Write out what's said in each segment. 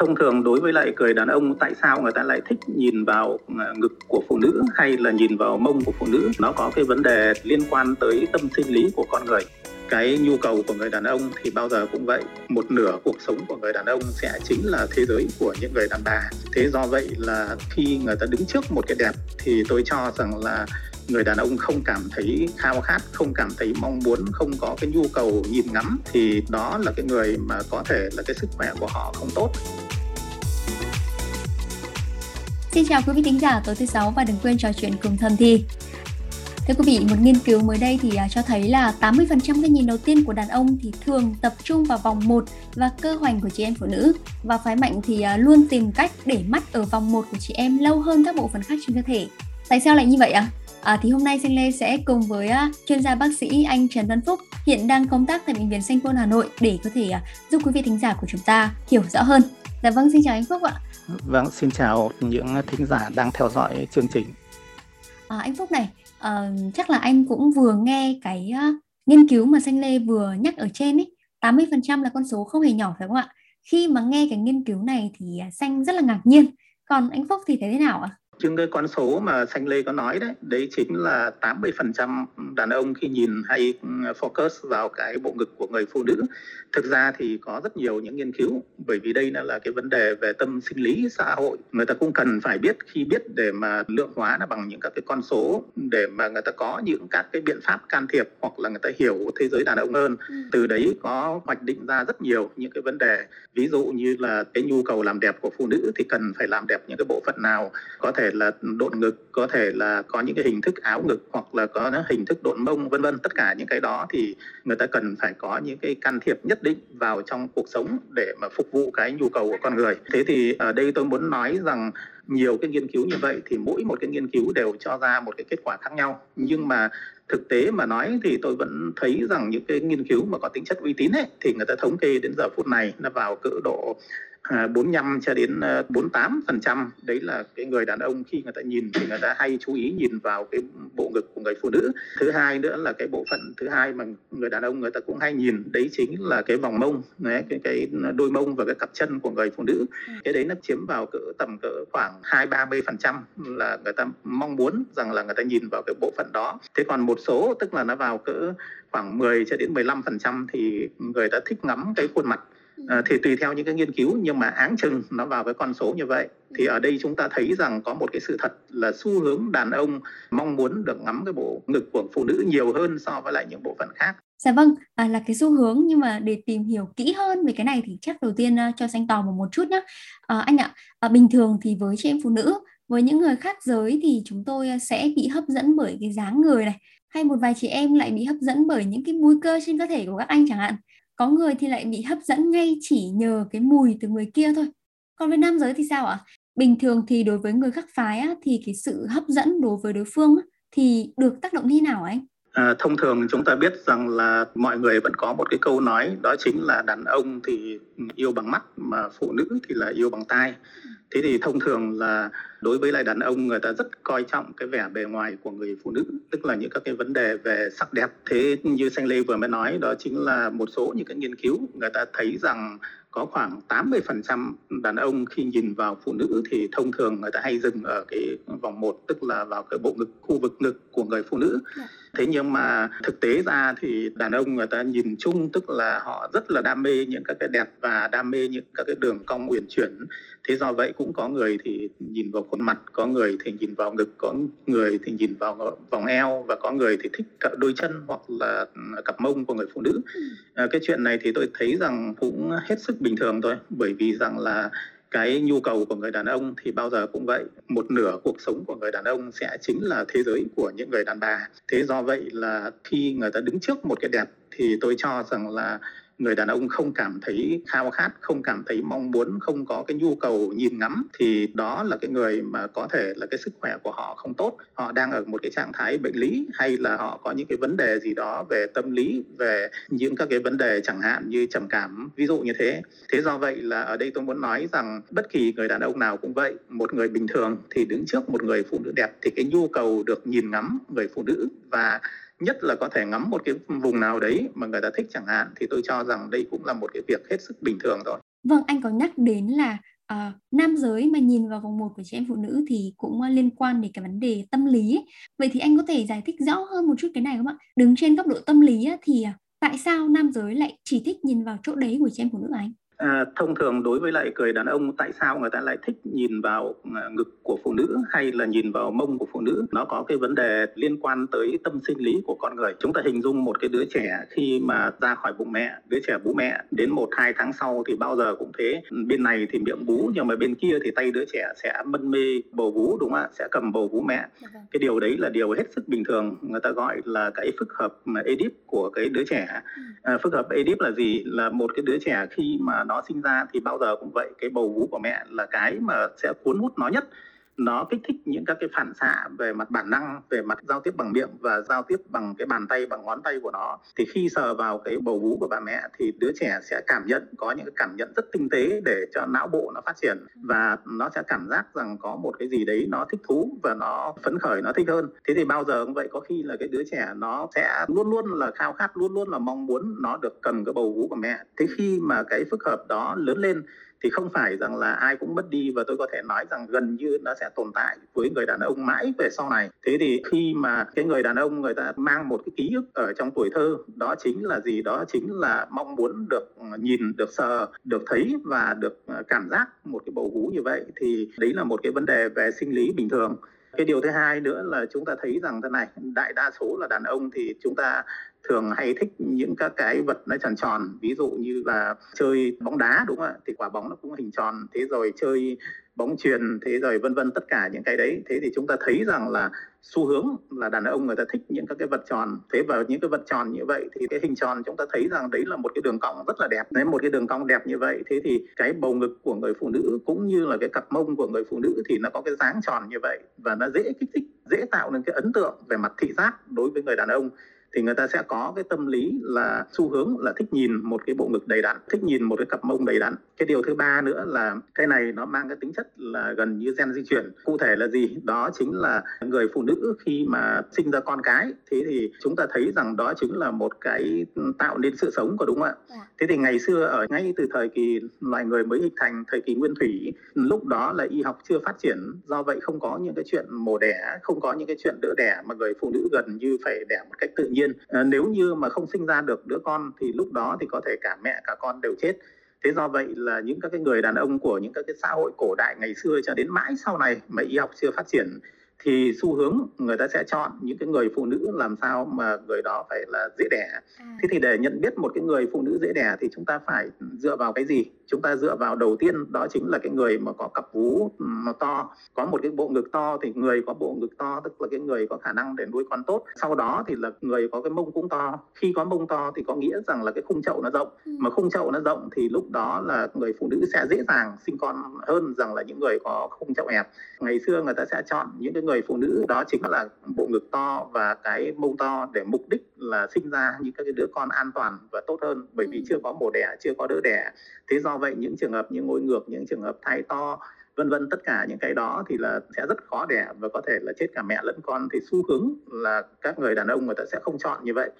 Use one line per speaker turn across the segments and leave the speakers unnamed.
thông thường đối với lại cười đàn ông, tại sao người ta lại thích nhìn vào à, ngực của phụ nữ hay là nhìn vào mông của phụ nữ? Nó có cái vấn đề liên quan tới tâm sinh lý của con người. Cái nhu cầu của người đàn ông thì bao giờ cũng vậy. Một nửa cuộc sống của người đàn ông sẽ chính là thế giới của những người đàn bà. Thế do vậy là khi người ta đứng trước một cái đẹp thì tôi cho rằng là người đàn ông không cảm thấy khao khát, không cảm thấy mong muốn, không có cái nhu cầu nhìn ngắm thì đó là cái người mà có thể là cái sức khỏe của họ không tốt.
Xin chào quý vị thính giả tối thứ sáu và đừng quên trò chuyện cùng Thầm Thi. Thưa quý vị, một nghiên cứu mới đây thì à, cho thấy là 80% cái nhìn đầu tiên của đàn ông thì thường tập trung vào vòng 1 và cơ hoành của chị em phụ nữ và phái mạnh thì à, luôn tìm cách để mắt ở vòng 1 của chị em lâu hơn các bộ phận khác trên cơ thể. Tại sao lại như vậy ạ? À? À, thì hôm nay Xanh Lê sẽ cùng với uh, chuyên gia bác sĩ anh Trần Văn Phúc hiện đang công tác tại bệnh viện Sanh Pôn Hà Nội để có thể uh, giúp quý vị thính giả của chúng ta hiểu rõ hơn. Dạ vâng, xin chào anh Phúc ạ.
Vâng, xin chào những thính giả đang theo dõi chương trình.
À, anh Phúc này, uh, chắc là anh cũng vừa nghe cái uh, nghiên cứu mà Xanh Lê vừa nhắc ở trên ấy, 80% là con số không hề nhỏ phải không ạ? Khi mà nghe cái nghiên cứu này thì Xanh rất là ngạc nhiên. Còn anh Phúc thì thấy thế nào ạ?
Chứ cái con số mà Xanh Lê có nói đấy, đấy chính là 80% đàn ông khi nhìn hay focus vào cái bộ ngực của người phụ nữ. Thực ra thì có rất nhiều những nghiên cứu, bởi vì đây là cái vấn đề về tâm sinh lý xã hội. Người ta cũng cần phải biết khi biết để mà lượng hóa nó bằng những các cái con số để mà người ta có những các cái biện pháp can thiệp hoặc là người ta hiểu thế giới đàn ông hơn. Ừ. Từ đấy có hoạch định ra rất nhiều những cái vấn đề, ví dụ như là cái nhu cầu làm đẹp của phụ nữ thì cần phải làm đẹp những cái bộ phận nào, có thể là độn ngực, có thể là có những cái hình thức áo ngực hoặc là có hình thức độn mông vân vân. Tất cả những cái đó thì người ta cần phải có những cái can thiệp nhất định vào trong cuộc sống để mà phục vụ cái nhu cầu của con người. Thế thì ở đây tôi muốn nói rằng nhiều cái nghiên cứu như vậy thì mỗi một cái nghiên cứu đều cho ra một cái kết quả khác nhau. Nhưng mà thực tế mà nói thì tôi vẫn thấy rằng những cái nghiên cứu mà có tính chất uy tín ấy, thì người ta thống kê đến giờ phút này nó vào cỡ độ 45 à, cho đến 48 à, phần trăm đấy là cái người đàn ông khi người ta nhìn thì người ta hay chú ý nhìn vào cái bộ ngực của người phụ nữ. Thứ hai nữa là cái bộ phận thứ hai mà người đàn ông người ta cũng hay nhìn đấy chính là cái vòng mông đấy, cái cái đôi mông và cái cặp chân của người phụ nữ. Ừ. cái đấy nó chiếm vào cỡ tầm cỡ khoảng hai ba mươi phần trăm là người ta mong muốn rằng là người ta nhìn vào cái bộ phận đó. Thế còn một số tức là nó vào cỡ khoảng 10 cho đến 15 phần trăm thì người ta thích ngắm cái khuôn mặt À, thì tùy theo những cái nghiên cứu nhưng mà áng chừng nó vào cái con số như vậy thì ở đây chúng ta thấy rằng có một cái sự thật là xu hướng đàn ông mong muốn được ngắm cái bộ ngực của phụ nữ nhiều hơn so với lại những bộ phận khác.
Dạ vâng, à, là cái xu hướng nhưng mà để tìm hiểu kỹ hơn về cái này thì chắc đầu tiên uh, cho xanh tò một một chút nhé. À, anh ạ, à, bình thường thì với chị em phụ nữ, với những người khác giới thì chúng tôi sẽ bị hấp dẫn bởi cái dáng người này, hay một vài chị em lại bị hấp dẫn bởi những cái múi cơ trên cơ thể của các anh chẳng hạn có người thì lại bị hấp dẫn ngay chỉ nhờ cái mùi từ người kia thôi. Còn với nam giới thì sao ạ? Bình thường thì đối với người khác phái á, thì cái sự hấp dẫn đối với đối phương á, thì được tác động như nào anh?
À, thông thường chúng ta biết rằng là mọi người vẫn có một cái câu nói đó chính là đàn ông thì yêu bằng mắt mà phụ nữ thì là yêu bằng tai. Thế thì thông thường là đối với lại đàn ông người ta rất coi trọng cái vẻ bề ngoài của người phụ nữ tức là những các cái vấn đề về sắc đẹp thế như xanh lê vừa mới nói đó chính là một số những cái nghiên cứu người ta thấy rằng có khoảng 80% đàn ông khi nhìn vào phụ nữ thì thông thường người ta hay dừng ở cái vòng một tức là vào cái bộ ngực khu vực ngực của người phụ nữ. Dạ. Thế nhưng mà thực tế ra thì đàn ông người ta nhìn chung tức là họ rất là đam mê những các cái đẹp và đam mê những các cái đường cong uyển chuyển. Thế do vậy cũng có người thì nhìn vào khuôn mặt, có người thì nhìn vào ngực, có người thì nhìn vào vòng eo và có người thì thích cả đôi chân hoặc là cặp mông của người phụ nữ. Ừ. À, cái chuyện này thì tôi thấy rằng cũng hết sức bình thường thôi bởi vì rằng là cái nhu cầu của người đàn ông thì bao giờ cũng vậy một nửa cuộc sống của người đàn ông sẽ chính là thế giới của những người đàn bà thế do vậy là khi người ta đứng trước một cái đẹp thì tôi cho rằng là người đàn ông không cảm thấy khao khát, không cảm thấy mong muốn, không có cái nhu cầu nhìn ngắm thì đó là cái người mà có thể là cái sức khỏe của họ không tốt. Họ đang ở một cái trạng thái bệnh lý hay là họ có những cái vấn đề gì đó về tâm lý, về những các cái vấn đề chẳng hạn như trầm cảm, ví dụ như thế. Thế do vậy là ở đây tôi muốn nói rằng bất kỳ người đàn ông nào cũng vậy, một người bình thường thì đứng trước một người phụ nữ đẹp thì cái nhu cầu được nhìn ngắm người phụ nữ và nhất là có thể ngắm một cái vùng nào đấy mà người ta thích chẳng hạn thì tôi cho rằng đây cũng là một cái việc hết sức bình thường thôi.
Vâng anh có nhắc đến là uh, nam giới mà nhìn vào vòng một của chị em phụ nữ thì cũng uh, liên quan đến cái vấn đề tâm lý ấy. vậy thì anh có thể giải thích rõ hơn một chút cái này không ạ? Đứng trên góc độ tâm lý á, thì uh, tại sao nam giới lại chỉ thích nhìn vào chỗ đấy của chị em phụ nữ anh?
À, thông thường đối với lại người đàn ông tại sao người ta lại thích nhìn vào à, ngực của phụ nữ hay là nhìn vào mông của phụ nữ? Nó có cái vấn đề liên quan tới tâm sinh lý của con người. Chúng ta hình dung một cái đứa trẻ khi mà ra khỏi bụng mẹ đứa trẻ bú mẹ đến một hai tháng sau thì bao giờ cũng thế. Bên này thì miệng bú nhưng mà bên kia thì tay đứa trẻ sẽ mân mê bầu bú đúng không ạ? Sẽ cầm bầu bú mẹ. Dạ vâng. cái điều đấy là điều hết sức bình thường. Người ta gọi là cái phức hợp Oedip của cái đứa trẻ. Ừ. à, phức hợp Oedip là gì? Là một cái đứa trẻ khi mà nó sinh ra thì bao giờ cũng vậy, cái bầu vú của mẹ là cái mà sẽ cuốn hút nó nhất nó kích thích những các cái phản xạ về mặt bản năng, về mặt giao tiếp bằng miệng và giao tiếp bằng cái bàn tay, bằng ngón tay của nó. Thì khi sờ vào cái bầu vú của bà mẹ thì đứa trẻ sẽ cảm nhận, có những cái cảm nhận rất tinh tế để cho não bộ nó phát triển. Và nó sẽ cảm giác rằng có một cái gì đấy nó thích thú và nó phấn khởi, nó thích hơn. Thế thì bao giờ cũng vậy, có khi là cái đứa trẻ nó sẽ luôn luôn là khao khát, luôn luôn là mong muốn nó được cầm cái bầu vú của mẹ. Thế khi mà cái phức hợp đó lớn lên thì không phải rằng là ai cũng mất đi và tôi có thể nói rằng gần như nó sẽ tồn tại với người đàn ông mãi về sau này. Thế thì khi mà cái người đàn ông người ta mang một cái ký ức ở trong tuổi thơ, đó chính là gì? Đó chính là mong muốn được ừ, nhìn, được sờ, được thấy và được ừ, cảm giác một cái bầu vú như vậy. Thì đấy là một cái vấn đề về sinh lý bình thường. Cái điều thứ hai nữa là chúng ta thấy rằng thế này, đại đa số là đàn ông thì chúng ta thường hay thích những các cái vật nó tròn tròn, ví dụ như là chơi bóng đá, đúng không ạ? Thì quả bóng nó cũng hình tròn, thế rồi chơi bóng truyền thế rồi vân vân, tất cả những cái đấy. Thế thì chúng ta thấy rằng là xu hướng là đàn ông người ta thích những các cái vật tròn. Thế và những cái vật tròn như vậy thì cái hình tròn chúng ta thấy rằng đấy là một cái đường cong rất là đẹp. Đấy một cái đường cong đẹp như vậy, thế thì cái bầu ngực của người phụ nữ cũng như là cái cặp mông của người phụ nữ thì nó có cái dáng tròn như vậy và nó dễ kích thích, dễ tạo nên cái ấn tượng về mặt thị giác đối với người đàn ông thì người ta sẽ có cái tâm lý là xu hướng là thích nhìn một cái bộ ngực đầy đặn thích nhìn một cái cặp mông đầy đặn. Cái điều thứ ba nữa là cái này nó mang cái tính chất là gần như gen di chuyển. Cụ thể là gì? Đó chính là người phụ nữ khi mà sinh ra con cái thế thì chúng ta thấy rằng đó chính là một cái tạo nên sự sống của đúng không ạ? Dạ. thế thì ngày xưa ở ngay từ thời kỳ loài người mới hình thành thời kỳ nguyên thủy lúc đó là y học chưa phát triển. Do vậy không có những cái chuyện mổ đẻ không có những cái chuyện đỡ đẻ mà người phụ nữ gần như phải đẻ một cách tự nhiên nhiên. À, nếu như mà không sinh ra được đứa con thì lúc đó thì có thể cả mẹ cả con đều chết. Thế do vậy là những các cái người đàn ông của những các cái xã hội cổ đại ngày xưa cho đến mãi sau này mà y học chưa phát triển thì xu hướng người ta sẽ chọn những cái người phụ nữ làm sao mà người đó phải là dễ đẻ. À. thế thì để nhận biết một cái người phụ nữ dễ đẻ thì chúng ta phải dựa vào cái gì? Chúng ta dựa vào đầu tiên đó chính là cái người mà có cặp vú nó to. Có một cái bộ ngực to thì người có bộ ngực to tức là cái người có khả năng để nuôi con tốt. Sau đó thì là người có cái mông cũng to. Khi có mông to thì có nghĩa rằng là cái khung chậu nó rộng. Ừ. mà khung chậu nó rộng thì lúc đó là người phụ nữ sẽ dễ dàng sinh con hơn rằng là những người có khung chậu hẹp. Ngày xưa người ta sẽ chọn những cái người phụ nữ đó chính là bộ ngực to và cái mông to để mục đích là sinh ra những các cái đứa con an toàn và tốt hơn bởi vì ừ. chưa có mổ đẻ chưa có đỡ đẻ thế do vậy những trường hợp như ngôi ngược những trường hợp thai to vân vân tất cả những cái đó thì là sẽ rất khó đẻ và có thể là chết cả mẹ lẫn con. Thì xu hướng là các người đàn ông người ta sẽ không chọn như vậy.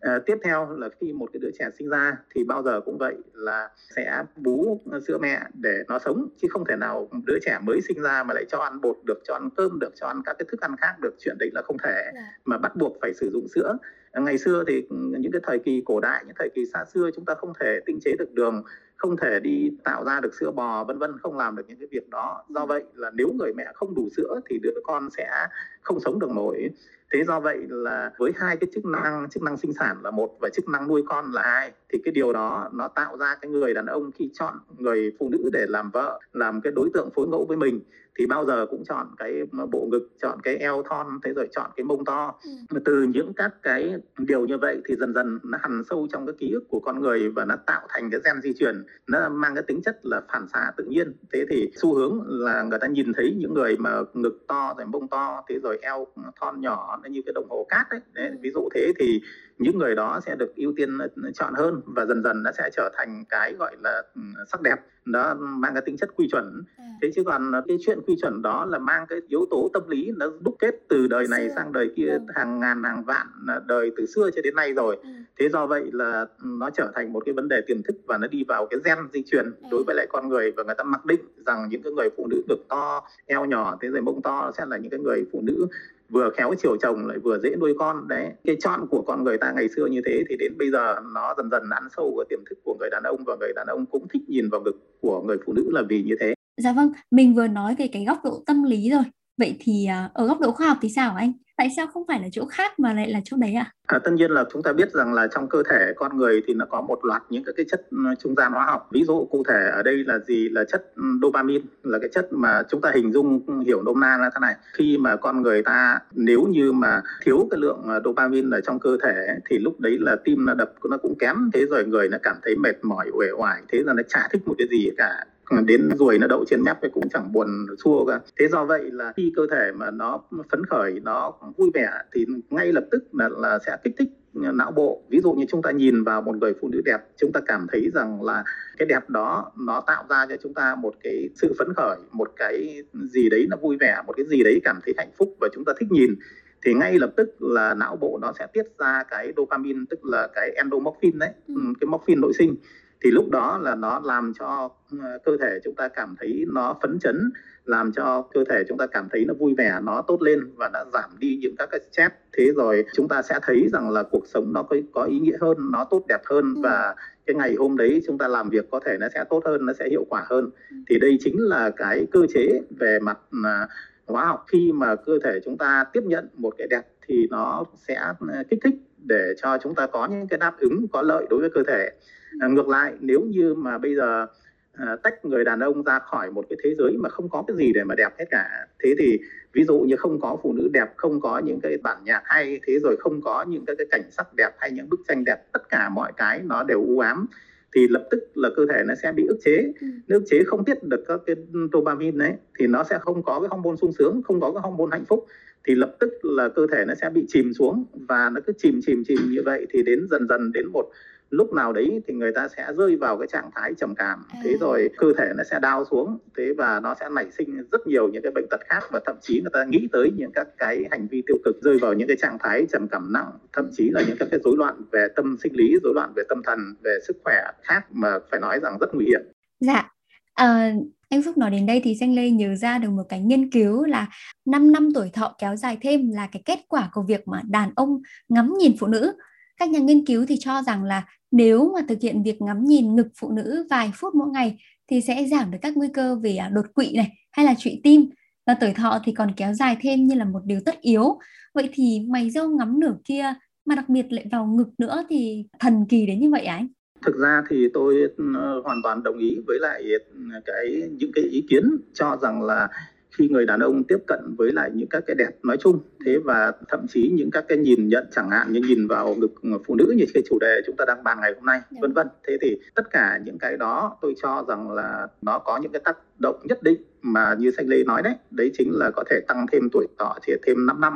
À, tiếp theo là khi một cái đứa trẻ sinh ra thì bao giờ cũng vậy là sẽ bú sữa mẹ để nó sống chứ không thể nào đứa trẻ mới sinh ra mà lại cho ăn bột được cho ăn cơm được cho ăn các cái thức ăn khác được. Chuyện đấy là không thể. Dạ. mà bắt buộc phải sử dụng sữa. Ngày xưa thì những cái thời kỳ cổ đại những thời kỳ xa xưa chúng ta không thể tinh chế được đường không thể đi tạo ra được sữa bò vân vân không làm được những cái việc đó. Do vậy là nếu người mẹ không đủ sữa thì đứa con sẽ không sống được nổi. Thế do vậy là với hai cái chức năng chức năng sinh sản là một và chức năng nuôi con là hai thì cái điều đó nó tạo ra cái người đàn ông khi chọn người phụ nữ để làm vợ làm cái đối tượng phối ngẫu với mình thì bao giờ cũng chọn cái bộ ngực chọn cái eo thon thế rồi chọn cái mông to. Ừ. từ những các cái điều như vậy thì dần dần nó hằn sâu trong cái ký ức của con người và nó tạo thành cái gen di truyền nó mang cái tính chất là phản xạ tự nhiên. Thế thì xu hướng là người ta nhìn thấy những người mà ngực to rồi mông to thế rồi eo thon nhỏ như cái đồng hồ cát đấy, đấy ví dụ thế thì những người đó sẽ được ưu tiên chọn hơn và dần dần nó sẽ trở thành cái gọi là sắc đẹp nó mang cái tính chất quy chuẩn à. thế chứ còn cái chuyện quy chuẩn đó là mang cái yếu tố tâm lý nó đúc kết từ đời này sang đời kia vâng. hàng ngàn hàng vạn đời từ xưa cho đến nay rồi ừ. thế do vậy là nó trở thành một cái vấn đề tiềm thức và nó đi vào cái gen di truyền ừ. đối với lại con người và người ta mặc định rằng những cái người phụ nữ ngực to eo nhỏ thế rồi mông to sẽ là những cái người phụ nữ vừa khéo chiều chồng lại vừa dễ nuôi con. Đấy, cái chọn của con người ta ngày xưa như thế thì đến bây giờ nó dần dần ăn sâu vào tiềm thức của người đàn ông và người đàn ông cũng thích nhìn vào ngực của người phụ nữ là vì như thế.
Dạ vâng mình vừa nói về cái góc độ tâm lý rồi. Vậy thì à, ở góc độ khoa học thì sao anh? Tại sao không phải là chỗ khác mà lại là chỗ đấy ạ? À?
À, tất nhiên là chúng ta biết rằng là trong cơ thể con người thì nó có một loạt những cái chất ừ, trung gian hóa học. Ví dụ cụ thể ở đây là gì là chất ừ, dopamine là cái chất mà chúng ta hình dung ừ, hiểu nôm na là thế này. Khi mà con người ta nếu như mà thiếu cái lượng ờ, dopamine ở trong cơ thể thì lúc đấy là tim nó đập nó cũng kém thế rồi người nó cảm thấy mệt mỏi uể oải thế là nó chả thích một cái gì cả đến ruồi nó đậu trên mép thì cũng chẳng buồn xua cả thế do vậy là khi cơ thể mà nó phấn khởi nó vui vẻ thì ngay lập tức là, là sẽ kích thích não bộ. Ví dụ như chúng ta nhìn vào một người phụ nữ đẹp chúng ta cảm thấy rằng là cái đẹp đó nó tạo ra cho chúng ta một cái sự phấn khởi một cái gì đấy nó vui vẻ một cái gì đấy cảm thấy hạnh phúc và chúng ta thích nhìn. Thì ngay lập tức là não bộ nó sẽ tiết ra cái dopamine tức là cái endomorphin đấy ừ. cái morphin nội sinh thì lúc đó là nó làm cho ờ, cơ thể chúng ta cảm thấy nó phấn chấn làm cho cơ thể chúng ta cảm thấy nó vui vẻ nó tốt lên và nó giảm đi những các cái stress thế rồi chúng ta sẽ thấy rằng là cuộc sống nó có, có ý nghĩa hơn nó tốt đẹp hơn ừ. và cái ngày hôm đấy chúng ta làm việc có thể nó sẽ tốt hơn nó sẽ hiệu quả hơn ừ. thì đây chính là cái cơ chế về mặt uh, hóa học khi mà cơ thể chúng ta tiếp nhận một cái đẹp thì nó sẽ ờ, kích thích để cho chúng ta có những cái đáp ứng có lợi đối với cơ thể à, ngược lại nếu như mà bây giờ à, tách người đàn ông ra khỏi một cái thế giới mà không có cái gì để mà đẹp hết cả thế thì ví dụ như không có phụ nữ đẹp không có những cái bản nhạc hay thế rồi không có những cái, cái cảnh sắc đẹp hay những bức tranh đẹp tất cả mọi cái nó đều u ám thì lập tức là cơ thể nó sẽ bị ức chế ừ. nếu ức chế không tiết được các cái dopamine đấy thì nó sẽ không có cái hormone sung sướng không có cái hormone hạnh phúc thì lập tức là cơ thể nó sẽ bị chìm xuống và nó cứ chìm chìm chìm như vậy thì đến dần dần đến một lúc nào đấy thì người ta sẽ rơi vào cái trạng thái trầm cảm à. thế rồi cơ thể nó sẽ đau xuống thế và nó sẽ nảy sinh rất nhiều những cái bệnh tật khác và thậm chí người ta nghĩ tới những các cái hành vi tiêu cực rơi vào những cái trạng thái trầm cảm nặng thậm chí là những các cái rối loạn về tâm sinh lý rối loạn về tâm thần về sức khỏe khác mà phải nói rằng rất nguy hiểm
dạ à, anh Phúc nói đến đây thì Danh Lê nhớ ra được một cái nghiên cứu là 5 năm tuổi thọ kéo dài thêm là cái kết quả của việc mà đàn ông ngắm nhìn phụ nữ. Các nhà nghiên cứu thì cho rằng là nếu mà thực hiện việc ngắm nhìn ngực phụ nữ vài phút mỗi ngày thì sẽ giảm được các nguy cơ về à, đột quỵ này hay là trụy tim và tuổi thọ thì còn kéo dài thêm như là một điều tất yếu. Vậy thì mày dâu ngắm nửa kia mà đặc biệt lại vào ngực nữa thì thần kỳ đến như vậy à anh?
thực ra thì tôi ờ, hoàn toàn đồng ý với lại ừ, cái, những cái ý kiến cho rằng là khi người đàn ông tiếp cận với lại những các cái đẹp nói chung thế và thậm chí những các cái nhìn nhận chẳng hạn như nhìn vào ngực phụ nữ như cái chủ đề chúng ta đang bàn ngày hôm nay dạ. vân vân thế thì tất cả những cái đó tôi cho rằng là nó có những cái tác động nhất định mà như xanh lê nói đấy đấy chính là có thể tăng thêm tuổi thọ chỉ thêm 5 năm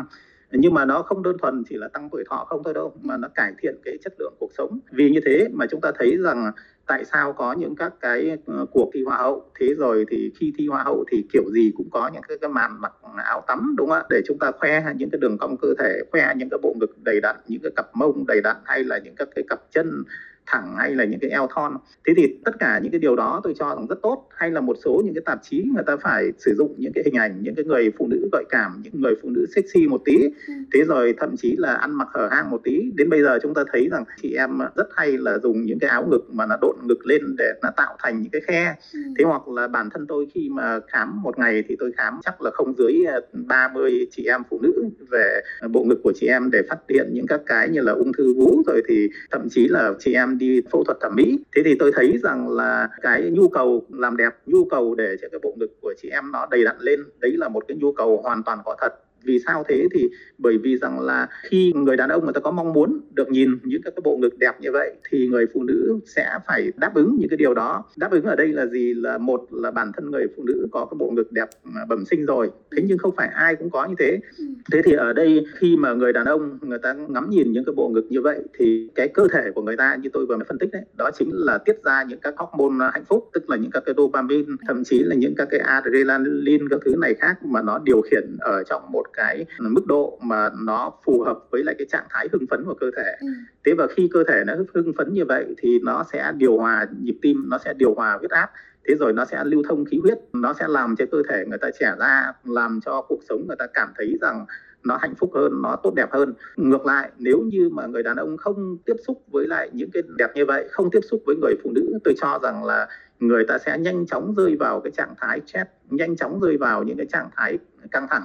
nhưng mà nó không đơn thuần chỉ là tăng tuổi thọ không thôi đâu mà nó cải thiện cái chất lượng cuộc sống. Vì như thế mà chúng ta thấy rằng tại sao có những các cái ờ, cuộc thi hoa hậu. Thế rồi thì khi thi hoa hậu thì kiểu gì cũng có những cái, cái màn mặc áo tắm đúng không ạ? Để chúng ta khoe những cái đường cong cơ thể khoe những cái bộ ngực đầy đặn những cái cặp mông đầy đặn hay là những các cái cặp chân thẳng hay là những cái eo thon. Thế thì tất cả những cái điều đó tôi cho rằng rất tốt. Hay là một số những cái tạp chí người ta phải sử dụng những cái hình ảnh những cái người phụ nữ gợi cảm những người phụ nữ sexy một tí. Ừ. thế rồi thậm chí là ăn mặc hở hang một tí. Đến bây giờ chúng ta thấy rằng chị em rất hay là dùng những cái áo ngực mà nó độn ngực lên để nó tạo thành những cái khe. Ừ. thế hoặc là bản thân tôi khi mà khám một ngày thì tôi khám chắc là không dưới 30 à, chị em phụ nữ về bộ ngực của chị em để phát hiện những các cái như là ung thư vú. Rồi thì thậm chí là chị em đi phẫu thuật thẩm mỹ. Thế thì tôi thấy rằng là cái nhu cầu làm đẹp, nhu cầu để cho cái bộ ngực của chị em nó đầy đặn lên, đấy là một cái nhu cầu hoàn toàn có thật vì sao thế? Thì bởi vì rằng là khi người đàn ông người ta có mong muốn được nhìn những các cái bộ ngực đẹp như vậy thì người phụ nữ sẽ phải đáp ứng những cái điều đó. Đáp ứng ở đây là gì? Là một là bản thân người phụ nữ có cái bộ ngực đẹp bẩm sinh rồi. Thế nhưng không phải ai cũng có như thế. Thế thì ở đây khi mà người đàn ông người ta ngắm nhìn những cái bộ ngực như vậy thì cái cơ thể của người ta như tôi vừa mới phân tích đấy đó chính là tiết ra những các hormone hạnh phúc tức là những các cái dopamine thậm chí là những các cái adrenaline các thứ này khác mà nó điều khiển ở trong một cái mức độ mà nó phù hợp với lại cái trạng thái hưng phấn của cơ thể ừ. thế và khi cơ thể nó hưng phấn như vậy thì nó sẽ điều hòa nhịp tim nó sẽ điều hòa huyết áp thế rồi nó sẽ lưu thông khí huyết nó sẽ làm cho cơ thể người ta trẻ ra làm cho cuộc sống người ta cảm thấy rằng nó hạnh phúc hơn nó tốt đẹp hơn ngược lại nếu như mà người đàn ông không tiếp xúc với lại những cái đẹp như vậy không tiếp xúc với người phụ nữ tôi cho rằng là người ta sẽ nhanh chóng rơi vào cái trạng thái stress nhanh chóng rơi vào những cái trạng thái căng thẳng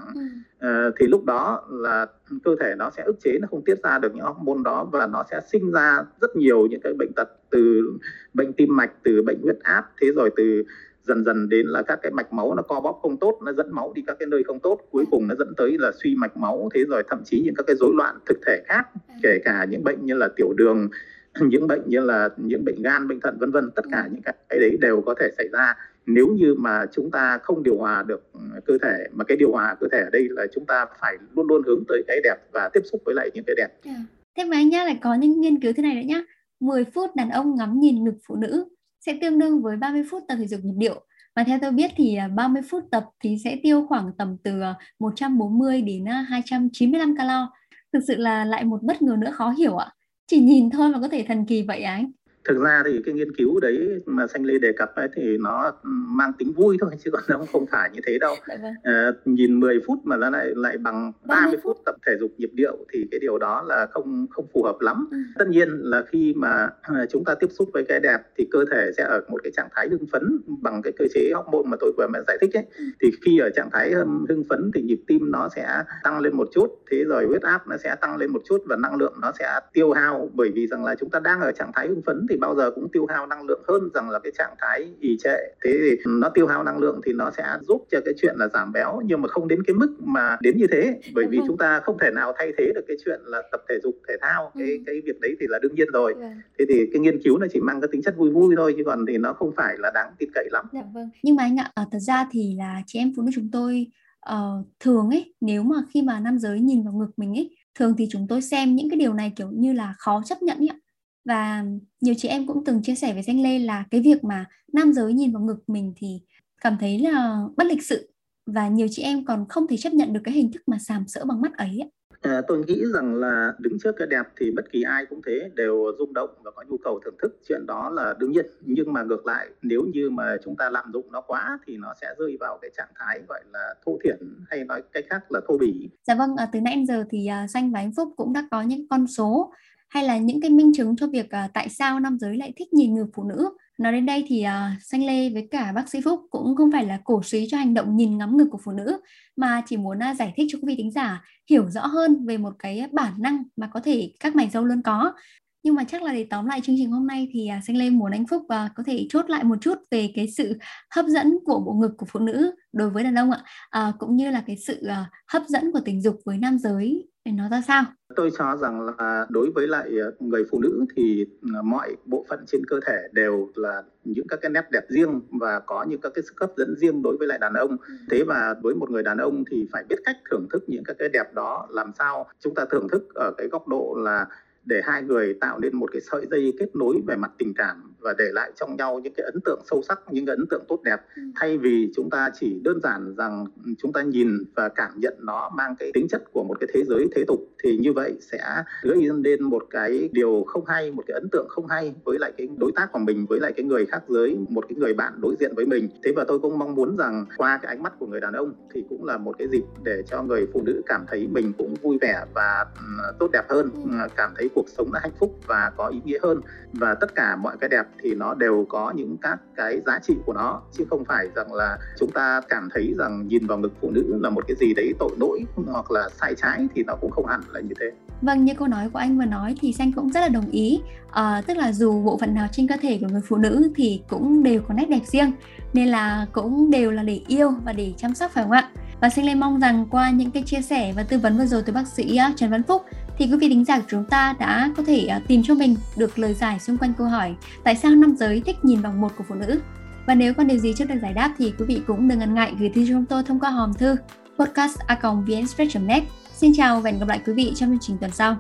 ừ. uh, thì lúc đó là cơ thể nó sẽ ức chế nó không tiết ra được những hormone đó và nó sẽ sinh ra rất nhiều những cái bệnh tật từ bệnh tim mạch từ bệnh huyết áp thế rồi từ dần dần đến là các cái mạch máu nó co bóp không tốt nó dẫn máu đi các cái nơi không tốt cuối cùng nó dẫn tới là suy mạch máu thế rồi thậm chí những các cái rối loạn thực thể khác ừ. kể cả những bệnh như là tiểu đường những bệnh như là những bệnh gan, bệnh thận, vân vân, tất cả những cái đấy đều có thể xảy ra nếu như mà chúng ta không điều hòa được ừ, cơ thể, mà cái điều hòa cơ thể ở đây là chúng ta phải luôn luôn hướng tới cái đẹp và tiếp xúc với lại những cái đẹp.
Dạ. Thế mà anh nhá, lại có những nghiên cứu thế này nữa nhá. 10 phút đàn ông ngắm nhìn ngực phụ nữ sẽ tương đương với 30 phút tập thể dục nhịp điệu. Và theo tôi biết thì à, 30 phút tập thì sẽ tiêu khoảng tầm từ à, 140 đến à, 295 calo. Thực sự là lại một bất ngờ nữa khó hiểu ạ. Chỉ nhìn thôi mà có thể thần kỳ vậy anh
thực ra thì cái nghiên cứu đấy mà xanh lê đề cập ấy thì nó mang tính vui thôi chứ còn nó không phải như thế đâu. À, nhìn 10 phút mà nó lại lại bằng 30 phút. tập thể dục nhịp điệu thì cái điều đó là không không phù hợp lắm. Ừ. tất nhiên là khi mà à, chúng ta tiếp xúc với cái đẹp thì cơ thể sẽ ở một cái trạng thái hưng phấn bằng cái cơ chế hormone mà tôi vừa mới giải thích ấy. Ừ. thì khi ở trạng thái hưng phấn thì nhịp tim nó sẽ tăng lên một chút thế rồi huyết áp nó sẽ tăng lên một chút và năng lượng nó sẽ tiêu hao bởi vì rằng là chúng ta đang ở trạng thái hưng phấn thì bao giờ cũng tiêu hao năng lượng hơn rằng là cái trạng thái ì trệ. Thế thì nó tiêu hao năng lượng thì nó sẽ giúp cho cái chuyện là giảm béo nhưng mà không đến cái mức mà đến như thế. Bởi vì chúng ta không thể nào thay thế được cái chuyện là tập thể dục thể thao. Cái ừ. cái việc đấy thì là đương nhiên rồi. Dạ. thế thì cái nghiên cứu nó chỉ mang cái tính chất vui vui thôi chứ còn thì nó không phải là đáng tin cậy lắm.
Dạ vâng. Nhưng mà anh ạ à, thật ra thì là chị em phụ nữ chúng tôi uh, thường ấy nếu mà khi mà nam giới nhìn vào ngực mình ấy thường thì chúng tôi xem những cái điều này kiểu như là khó chấp nhận ấy và nhiều chị em cũng từng chia sẻ với danh lê là cái việc mà nam giới nhìn vào ngực mình thì cảm thấy là bất lịch sự. Và nhiều chị em còn không thể chấp nhận được cái hình thức mà sàm sỡ bằng mắt ấy
À, tôi nghĩ rằng là đứng trước cái đẹp thì bất kỳ ai cũng thế đều rung động và có nhu cầu thưởng thức. Chuyện đó là đương nhiên nhưng mà ngược lại nếu như mà chúng ta lạm dụng nó quá thì nó sẽ rơi vào cái trạng thái gọi là thô thiển hay nói cách khác là thô bỉ.
Dạ vâng, à, từ nãy đến giờ thì Danh và Anh Phúc cũng đã có những con số hay là những cái minh chứng cho việc uh, tại sao nam giới lại thích nhìn ngược phụ nữ? Nói đến đây thì uh, Xanh Lê với cả bác sĩ Phúc cũng không phải là cổ suý cho hành động nhìn ngắm ngực của phụ nữ mà chỉ muốn uh, giải thích cho quý vị thính giả hiểu rõ hơn về một cái bản năng mà có thể các mày dâu luôn có. Nhưng mà chắc là để tóm lại chương trình hôm nay thì uh, Xanh Lê muốn anh Phúc uh, có thể chốt lại một chút về cái sự hấp dẫn của bộ ngực của phụ nữ đối với đàn ông ạ. Uh, cũng như là cái sự uh, hấp dẫn của tình dục với nam giới để nó ra sao?
Tôi cho rằng là đối với lại ờ, người phụ nữ thì ờ, mọi bộ phận trên cơ thể đều là những các cái nét đẹp riêng và có những các cái sức hấp dẫn riêng đối với lại đàn ông. Ừ. thế và với một người đàn ông thì phải biết cách thưởng thức những các cái đẹp đó làm sao. Chúng ta thưởng thức ở cái góc độ là để hai người tạo nên một cái sợi dây kết nối về mặt tình cảm và để lại trong nhau những cái ấn tượng sâu sắc những cái ấn tượng tốt đẹp ừ. thay vì chúng ta chỉ đơn giản rằng chúng ta nhìn và cảm nhận nó mang cái tính chất của một cái thế giới thế tục thì như vậy sẽ gây nên một cái điều không hay, một cái ấn tượng không hay với lại cái đối tác của mình, với lại cái người khác giới, một cái người bạn đối diện với mình. Thế và tôi cũng mong muốn rằng qua cái ánh mắt của người đàn ông thì cũng là một cái dịp để cho người phụ nữ cảm thấy mình cũng vui vẻ và tốt đẹp hơn cảm thấy cuộc sống đã hạnh phúc và có ý nghĩa hơn. Và tất cả mọi cái đẹp thì nó đều có những các cái giá trị của nó, chứ không phải rằng là chúng ta cảm thấy rằng nhìn vào ngực phụ nữ là một cái gì đấy tội lỗi hoặc là sai trái thì nó cũng không hẳn là như thế.
Vâng, như câu nói của anh vừa nói thì Xanh cũng rất là đồng ý. À, tức là dù bộ phận nào trên cơ thể của người phụ nữ thì cũng đều có nét đẹp riêng, nên là cũng đều là để yêu và để chăm sóc phải không ạ? Và Xanh lên mong rằng qua những cái chia sẻ và tư vấn vừa rồi từ bác sĩ ờ, Trần Văn Phúc thì quý vị thính giả của chúng ta đã có thể ờ, tìm cho mình được lời giải xung quanh câu hỏi tại sao nam giới thích nhìn vòng một của phụ nữ. Và nếu có điều gì chưa được giải đáp thì quý vị cũng đừng ngần ngại gửi thư cho chúng tôi thông qua hòm thư podcast net Xin chào và hẹn gặp lại quý vị trong chương trình tuần sau.